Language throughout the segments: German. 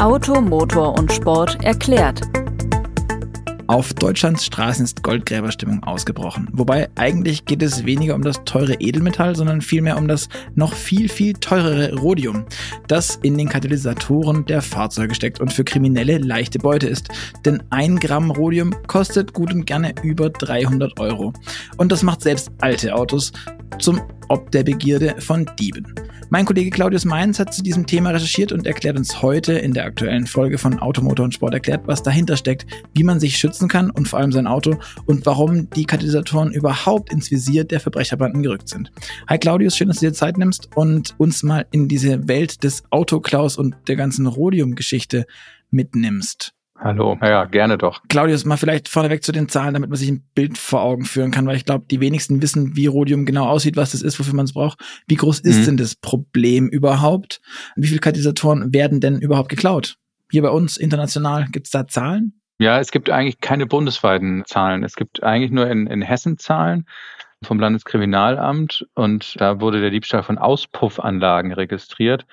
Auto, Motor und Sport erklärt. Auf Deutschlands Straßen ist Goldgräberstimmung ausgebrochen. Wobei eigentlich geht es weniger um das teure Edelmetall, sondern vielmehr um das noch viel, viel teurere Rhodium, das in den Katalysatoren der Fahrzeuge steckt und für Kriminelle leichte Beute ist. Denn ein Gramm Rhodium kostet gut und gerne über 300 Euro. Und das macht selbst alte Autos zum Ob der Begierde von Dieben. Mein Kollege Claudius Mainz hat zu diesem Thema recherchiert und erklärt uns heute in der aktuellen Folge von Automotor und Sport erklärt, was dahinter steckt, wie man sich schützen kann und vor allem sein Auto und warum die Katalysatoren überhaupt ins Visier der Verbrecherbanden gerückt sind. Hi Claudius, schön, dass du dir Zeit nimmst und uns mal in diese Welt des Autoklaus und der ganzen Rhodium-Geschichte mitnimmst. Hallo, ja, gerne doch. Claudius, mal vielleicht vorneweg zu den Zahlen, damit man sich ein Bild vor Augen führen kann, weil ich glaube, die wenigsten wissen, wie Rhodium genau aussieht, was das ist, wofür man es braucht. Wie groß ist mhm. denn das Problem überhaupt? Wie viele Katalysatoren werden denn überhaupt geklaut? Hier bei uns international, gibt es da Zahlen? Ja, es gibt eigentlich keine bundesweiten Zahlen. Es gibt eigentlich nur in, in Hessen Zahlen vom Landeskriminalamt und da wurde der Diebstahl von Auspuffanlagen registriert.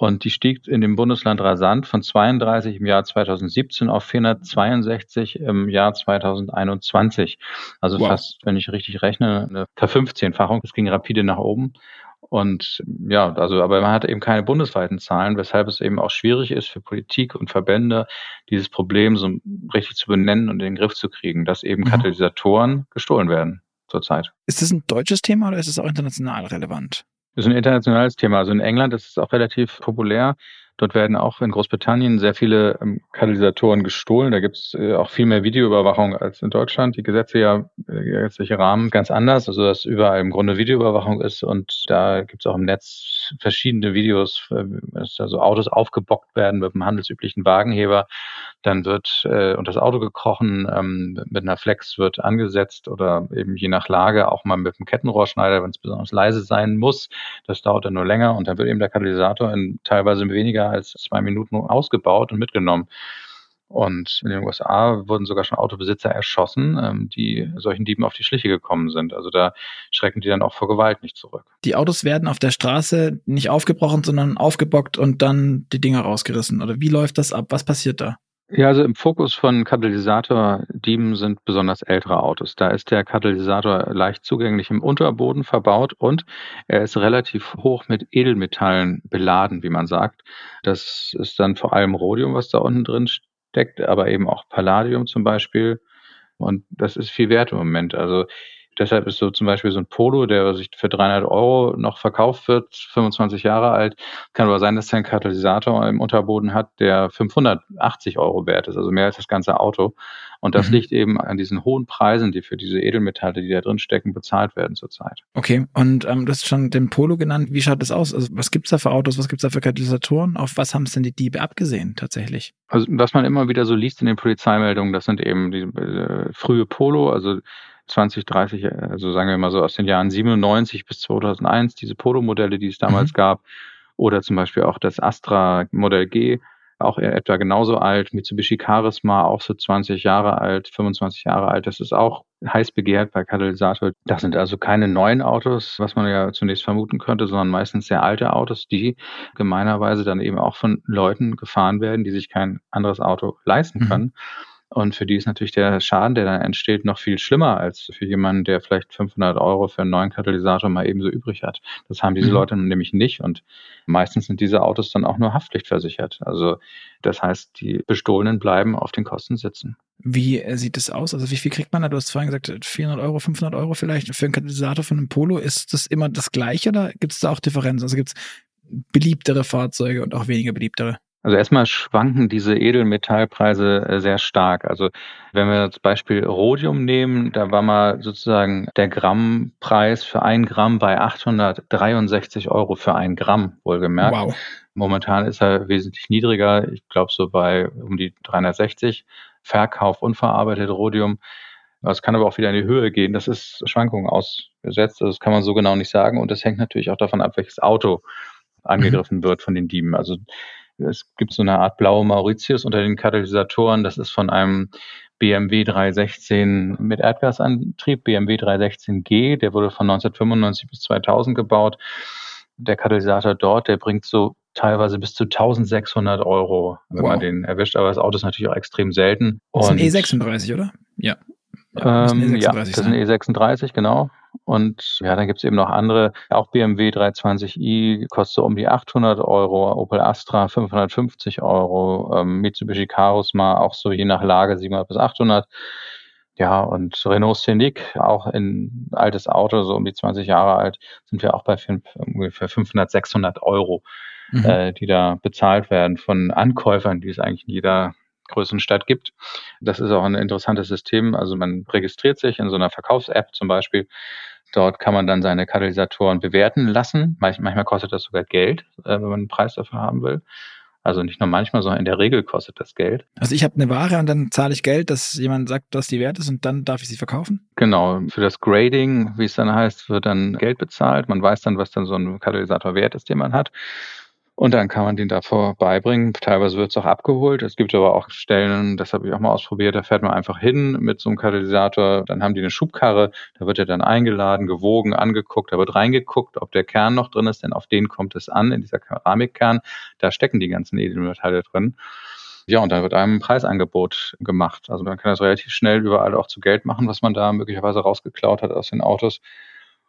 Und die stieg in dem Bundesland rasant von 32 im Jahr 2017 auf 462 im Jahr 2021. Also wow. fast, wenn ich richtig rechne, eine Ver-15-Fachung. Es ging rapide nach oben. Und ja, also, aber man hat eben keine bundesweiten Zahlen, weshalb es eben auch schwierig ist für Politik und Verbände, dieses Problem so richtig zu benennen und in den Griff zu kriegen, dass eben mhm. Katalysatoren gestohlen werden zurzeit. Ist das ein deutsches Thema oder ist es auch international relevant? Ist ein internationales Thema. Also in England ist es auch relativ populär. Dort werden auch in Großbritannien sehr viele ähm, Katalysatoren gestohlen. Da gibt es äh, auch viel mehr Videoüberwachung als in Deutschland. Die Gesetze ja, äh, gesetzliche Rahmen ganz anders, also dass überall im Grunde Videoüberwachung ist und da gibt es auch im Netz verschiedene Videos, äh, dass also Autos aufgebockt werden mit einem handelsüblichen Wagenheber. Dann wird äh, und das Auto gekrochen, ähm, mit einer Flex wird angesetzt oder eben je nach Lage auch mal mit einem Kettenrohrschneider, wenn es besonders leise sein muss. Das dauert dann nur länger und dann wird eben der Katalysator in teilweise weniger als zwei Minuten ausgebaut und mitgenommen. Und in den USA wurden sogar schon Autobesitzer erschossen, ähm, die solchen Dieben auf die Schliche gekommen sind. Also da schrecken die dann auch vor Gewalt nicht zurück. Die Autos werden auf der Straße nicht aufgebrochen, sondern aufgebockt und dann die Dinger rausgerissen. Oder wie läuft das ab? Was passiert da? Ja, also im Fokus von Katalysatordieben sind besonders ältere Autos. Da ist der Katalysator leicht zugänglich im Unterboden verbaut und er ist relativ hoch mit Edelmetallen beladen, wie man sagt. Das ist dann vor allem Rhodium, was da unten drin steckt, aber eben auch Palladium zum Beispiel. Und das ist viel wert im Moment. Also Deshalb ist so zum Beispiel so ein Polo, der sich für 300 Euro noch verkauft wird, 25 Jahre alt. Kann aber sein, dass er einen Katalysator im Unterboden hat, der 580 Euro wert ist, also mehr als das ganze Auto. Und das mhm. liegt eben an diesen hohen Preisen, die für diese Edelmetalle, die da drin stecken, bezahlt werden zurzeit. Okay, und ähm, du hast schon den Polo genannt. Wie schaut das aus? Also was gibt's da für Autos? Was gibt's da für Katalysatoren? Auf was haben es denn die Diebe abgesehen tatsächlich? Also was man immer wieder so liest in den Polizeimeldungen, das sind eben die äh, frühe Polo, also 20, 30, also sagen wir mal so aus den Jahren 97 bis 2001, diese Polo-Modelle, die es damals mhm. gab, oder zum Beispiel auch das Astra Modell G, auch etwa genauso alt, Mitsubishi Charisma auch so 20 Jahre alt, 25 Jahre alt, das ist auch heiß begehrt bei Katalysator. Das sind also keine neuen Autos, was man ja zunächst vermuten könnte, sondern meistens sehr alte Autos, die gemeinerweise dann eben auch von Leuten gefahren werden, die sich kein anderes Auto leisten mhm. können. Mhm. Und für die ist natürlich der Schaden, der dann entsteht, noch viel schlimmer als für jemanden, der vielleicht 500 Euro für einen neuen Katalysator mal ebenso übrig hat. Das haben diese mhm. Leute nämlich nicht. Und meistens sind diese Autos dann auch nur haftpflichtversichert. Also das heißt, die Bestohlenen bleiben auf den Kosten sitzen. Wie äh, sieht es aus? Also wie viel kriegt man da? Du hast vorhin gesagt, 400 Euro, 500 Euro vielleicht für einen Katalysator von einem Polo. Ist das immer das Gleiche oder gibt es da auch Differenzen? Also gibt es beliebtere Fahrzeuge und auch weniger beliebtere? Also erstmal schwanken diese Edelmetallpreise äh, sehr stark. Also wenn wir das Beispiel Rhodium nehmen, da war mal sozusagen der Grammpreis für ein Gramm bei 863 Euro für ein Gramm, wohlgemerkt. Wow. Momentan ist er wesentlich niedriger. Ich glaube so bei um die 360. Verkauf unverarbeitet Rhodium. Das kann aber auch wieder in die Höhe gehen. Das ist Schwankungen ausgesetzt. Das kann man so genau nicht sagen. Und das hängt natürlich auch davon ab, welches Auto angegriffen mhm. wird von den Dieben. Also es gibt so eine Art blaue Mauritius unter den Katalysatoren. Das ist von einem BMW 316 mit Erdgasantrieb, BMW 316G. Der wurde von 1995 bis 2000 gebaut. Der Katalysator dort, der bringt so teilweise bis zu 1600 Euro, wenn wow. man den erwischt. Aber das Auto ist natürlich auch extrem selten. Das ist ein E36, oder? Ja. Ja, ähm, ja, das ist ein E36, genau. Und ja, dann gibt es eben noch andere, auch BMW 320i kostet so um die 800 Euro, Opel Astra 550 Euro, ähm, Mitsubishi Karusma auch so je nach Lage 700 bis 800. Ja, und Renault Scenic, auch ein altes Auto, so um die 20 Jahre alt, sind wir auch bei ungefähr 500, 600 Euro, mhm. äh, die da bezahlt werden von Ankäufern, die es eigentlich in jeder größeren Stadt gibt. Das ist auch ein interessantes System. Also man registriert sich in so einer Verkaufs-App zum Beispiel. Dort kann man dann seine Katalysatoren bewerten lassen. Manchmal kostet das sogar Geld, äh, wenn man einen Preis dafür haben will. Also nicht nur manchmal, sondern in der Regel kostet das Geld. Also ich habe eine Ware und dann zahle ich Geld, dass jemand sagt, dass die wert ist und dann darf ich sie verkaufen? Genau. Für das Grading, wie es dann heißt, wird dann Geld bezahlt. Man weiß dann, was dann so ein Katalysator wert ist, den man hat. Und dann kann man den davor beibringen. Teilweise wird es auch abgeholt. Es gibt aber auch Stellen, das habe ich auch mal ausprobiert, da fährt man einfach hin mit so einem Katalysator. Dann haben die eine Schubkarre, da wird er dann eingeladen, gewogen, angeguckt, da wird reingeguckt, ob der Kern noch drin ist, denn auf den kommt es an, in dieser Keramikkern. Da stecken die ganzen Edelmetalle drin. Ja, und dann wird einem ein Preisangebot gemacht. Also man kann das relativ schnell überall auch zu Geld machen, was man da möglicherweise rausgeklaut hat aus den Autos.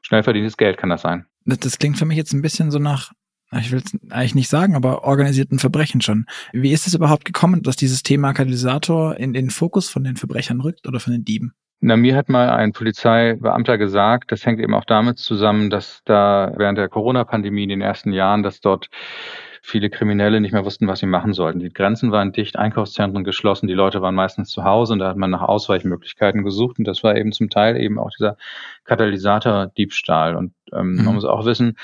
Schnell verdientes Geld kann das sein. Das klingt für mich jetzt ein bisschen so nach ich will es eigentlich nicht sagen, aber organisierten Verbrechen schon. Wie ist es überhaupt gekommen, dass dieses Thema Katalysator in den Fokus von den Verbrechern rückt oder von den Dieben? Na, mir hat mal ein Polizeibeamter gesagt, das hängt eben auch damit zusammen, dass da während der Corona-Pandemie in den ersten Jahren, dass dort viele Kriminelle nicht mehr wussten, was sie machen sollten. Die Grenzen waren dicht, Einkaufszentren geschlossen, die Leute waren meistens zu Hause und da hat man nach Ausweichmöglichkeiten gesucht und das war eben zum Teil eben auch dieser Katalysator-Diebstahl. Und ähm, mhm. man muss auch wissen,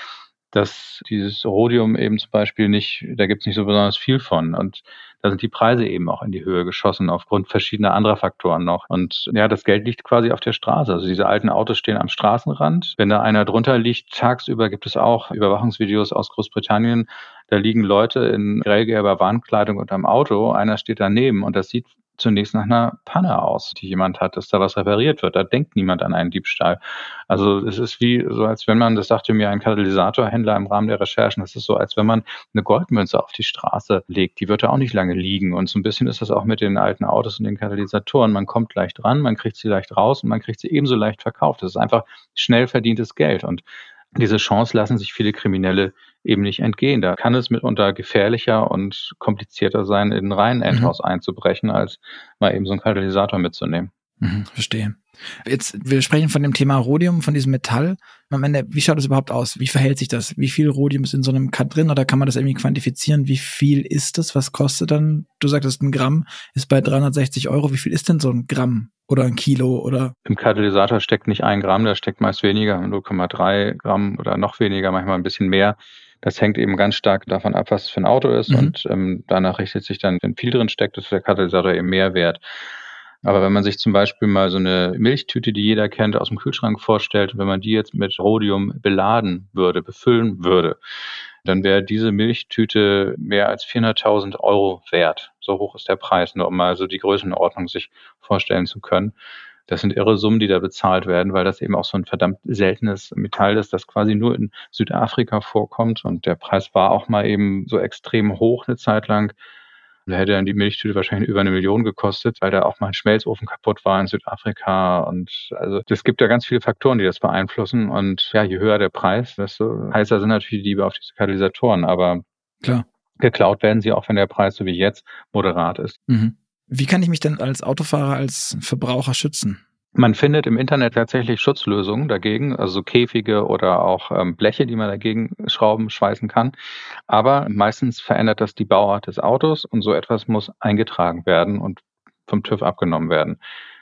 dass dieses Rhodium eben zum Beispiel nicht, da gibt es nicht so besonders viel von. Und da sind die Preise eben auch in die Höhe geschossen aufgrund verschiedener anderer Faktoren noch. Und ja, das Geld liegt quasi auf der Straße. Also diese alten Autos stehen am Straßenrand. Wenn da einer drunter liegt, tagsüber gibt es auch Überwachungsvideos aus Großbritannien. Da liegen Leute in grellgelber Warnkleidung unterm Auto. Einer steht daneben und das sieht zunächst nach einer Panne aus, die jemand hat, dass da was repariert wird. Da denkt niemand an einen Diebstahl. Also es ist wie so, als wenn man, das sagte mir ein Katalysatorhändler im Rahmen der Recherchen, das ist so, als wenn man eine Goldmünze auf die Straße legt. Die wird da auch nicht lange liegen. Und so ein bisschen ist das auch mit den alten Autos und den Katalysatoren. Man kommt leicht dran, man kriegt sie leicht raus und man kriegt sie ebenso leicht verkauft. Das ist einfach schnell verdientes Geld. Und diese Chance lassen sich viele Kriminelle eben nicht entgehen. Da kann es mitunter gefährlicher und komplizierter sein, in ein reinen Endhaus mhm. einzubrechen, als mal eben so einen Katalysator mitzunehmen. Mhm, verstehe. Jetzt, wir sprechen von dem Thema Rhodium, von diesem Metall. Am Ende, wie schaut es überhaupt aus? Wie verhält sich das? Wie viel Rhodium ist in so einem Cut drin? Oder kann man das irgendwie quantifizieren? Wie viel ist das? Was kostet dann? Du sagtest, ein Gramm ist bei 360 Euro. Wie viel ist denn so ein Gramm oder ein Kilo oder? Im Katalysator steckt nicht ein Gramm, da steckt meist weniger, 0,3 Gramm oder noch weniger, manchmal ein bisschen mehr. Das hängt eben ganz stark davon ab, was es für ein Auto ist mhm. und ähm, danach richtet sich dann, wenn viel drin steckt, ist der Katalysator eben mehr wert. Aber wenn man sich zum Beispiel mal so eine Milchtüte, die jeder kennt, aus dem Kühlschrank vorstellt, wenn man die jetzt mit Rhodium beladen würde, befüllen würde, dann wäre diese Milchtüte mehr als 400.000 Euro wert. So hoch ist der Preis, nur um mal so die Größenordnung sich vorstellen zu können. Das sind irre Summen, die da bezahlt werden, weil das eben auch so ein verdammt seltenes Metall ist, das quasi nur in Südafrika vorkommt. Und der Preis war auch mal eben so extrem hoch eine Zeit lang. Da hätte dann die Milchtüte wahrscheinlich über eine Million gekostet, weil da auch mal ein Schmelzofen kaputt war in Südafrika. Und also es gibt ja ganz viele Faktoren, die das beeinflussen. Und ja, je höher der Preis, desto heißer sind natürlich die Liebe auf diese Katalysatoren. Aber Klar. geklaut werden sie auch, wenn der Preis, so wie jetzt, moderat ist. Mhm. Wie kann ich mich denn als Autofahrer, als Verbraucher schützen? Man findet im Internet tatsächlich Schutzlösungen dagegen, also Käfige oder auch ähm, Bleche, die man dagegen schrauben, schweißen kann. Aber meistens verändert das die Bauart des Autos und so etwas muss eingetragen werden und vom TÜV abgenommen werden.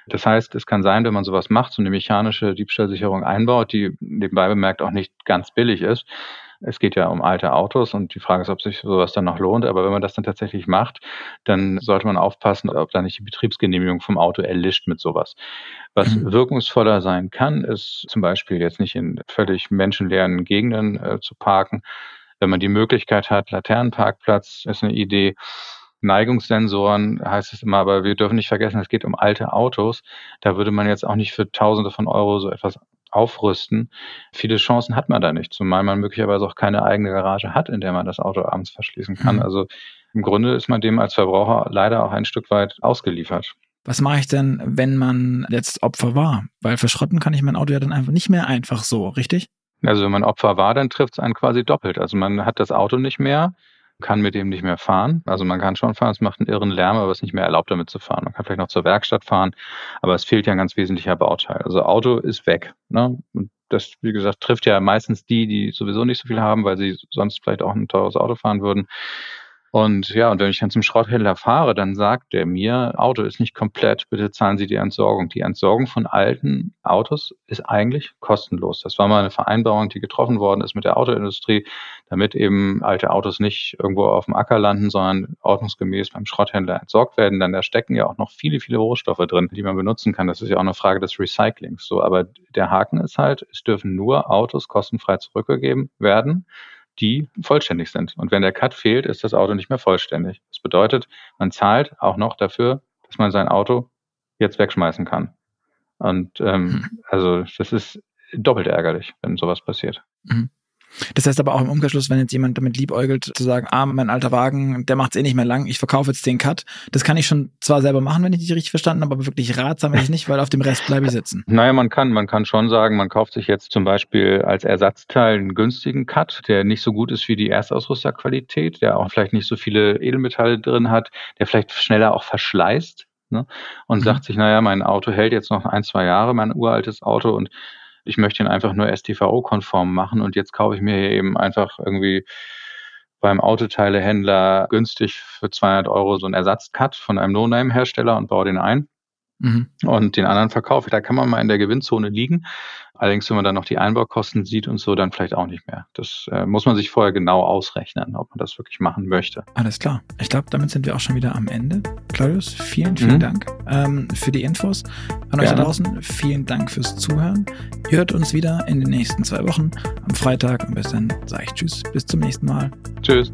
Das heißt, es kann sein, wenn man sowas macht, so eine mechanische Diebstahlsicherung einbaut, die nebenbei bemerkt auch nicht ganz billig ist, es geht ja um alte Autos und die Frage ist, ob sich sowas dann noch lohnt. Aber wenn man das dann tatsächlich macht, dann sollte man aufpassen, ob da nicht die Betriebsgenehmigung vom Auto erlischt mit sowas. Was mhm. wirkungsvoller sein kann, ist zum Beispiel jetzt nicht in völlig menschenleeren Gegenden äh, zu parken. Wenn man die Möglichkeit hat, Laternenparkplatz ist eine Idee. Neigungssensoren heißt es immer, aber wir dürfen nicht vergessen, es geht um alte Autos. Da würde man jetzt auch nicht für Tausende von Euro so etwas aufrüsten. Viele Chancen hat man da nicht, zumal man möglicherweise auch keine eigene Garage hat, in der man das Auto abends verschließen kann. Mhm. Also im Grunde ist man dem als Verbraucher leider auch ein Stück weit ausgeliefert. Was mache ich denn, wenn man jetzt Opfer war? Weil verschrotten kann ich mein Auto ja dann einfach nicht mehr einfach so, richtig? Also wenn man Opfer war, dann trifft es einen quasi doppelt. Also man hat das Auto nicht mehr, kann mit dem nicht mehr fahren. Also man kann schon fahren, es macht einen irren Lärm, aber es ist nicht mehr erlaubt, damit zu fahren. Man kann vielleicht noch zur Werkstatt fahren, aber es fehlt ja ein ganz wesentlicher Bauteil. Also Auto ist weg. Ne? Und das, wie gesagt, trifft ja meistens die, die sowieso nicht so viel haben, weil sie sonst vielleicht auch ein teures Auto fahren würden. Und ja, und wenn ich dann zum Schrotthändler fahre, dann sagt der mir, Auto ist nicht komplett, bitte zahlen Sie die Entsorgung. Die Entsorgung von alten Autos ist eigentlich kostenlos. Das war mal eine Vereinbarung, die getroffen worden ist mit der Autoindustrie, damit eben alte Autos nicht irgendwo auf dem Acker landen, sondern ordnungsgemäß beim Schrotthändler entsorgt werden. Denn da stecken ja auch noch viele, viele Rohstoffe drin, die man benutzen kann. Das ist ja auch eine Frage des Recyclings. So, aber der Haken ist halt, es dürfen nur Autos kostenfrei zurückgegeben werden die vollständig sind. Und wenn der Cut fehlt, ist das Auto nicht mehr vollständig. Das bedeutet, man zahlt auch noch dafür, dass man sein Auto jetzt wegschmeißen kann. Und ähm, mhm. also das ist doppelt ärgerlich, wenn sowas passiert. Mhm. Das heißt aber auch im Umkehrschluss, wenn jetzt jemand damit liebäugelt, zu sagen, ah, mein alter Wagen, der macht's eh nicht mehr lang, ich verkaufe jetzt den Cut. Das kann ich schon zwar selber machen, wenn ich dich richtig verstanden habe, aber wirklich ratsam ist nicht, weil auf dem Rest bleibe ich sitzen. Naja, man kann, man kann schon sagen, man kauft sich jetzt zum Beispiel als Ersatzteil einen günstigen Cut, der nicht so gut ist wie die Erstausrüsterqualität, der auch vielleicht nicht so viele Edelmetalle drin hat, der vielleicht schneller auch verschleißt. Ne? Und mhm. sagt sich, naja, mein Auto hält jetzt noch ein, zwei Jahre, mein uraltes Auto und ich möchte ihn einfach nur STVO-konform machen und jetzt kaufe ich mir hier eben einfach irgendwie beim Autoteilehändler günstig für 200 Euro so einen Ersatzcut von einem No-Name-Hersteller und baue den ein. Mhm. Und den anderen verkaufe ich. Da kann man mal in der Gewinnzone liegen. Allerdings, wenn man dann noch die Einbaukosten sieht und so, dann vielleicht auch nicht mehr. Das äh, muss man sich vorher genau ausrechnen, ob man das wirklich machen möchte. Alles klar. Ich glaube, damit sind wir auch schon wieder am Ende. Claudius, vielen, vielen mhm. Dank ähm, für die Infos. An euch da draußen, vielen Dank fürs Zuhören. Ihr hört uns wieder in den nächsten zwei Wochen am Freitag. Und bis dann sage ich Tschüss. Bis zum nächsten Mal. Tschüss.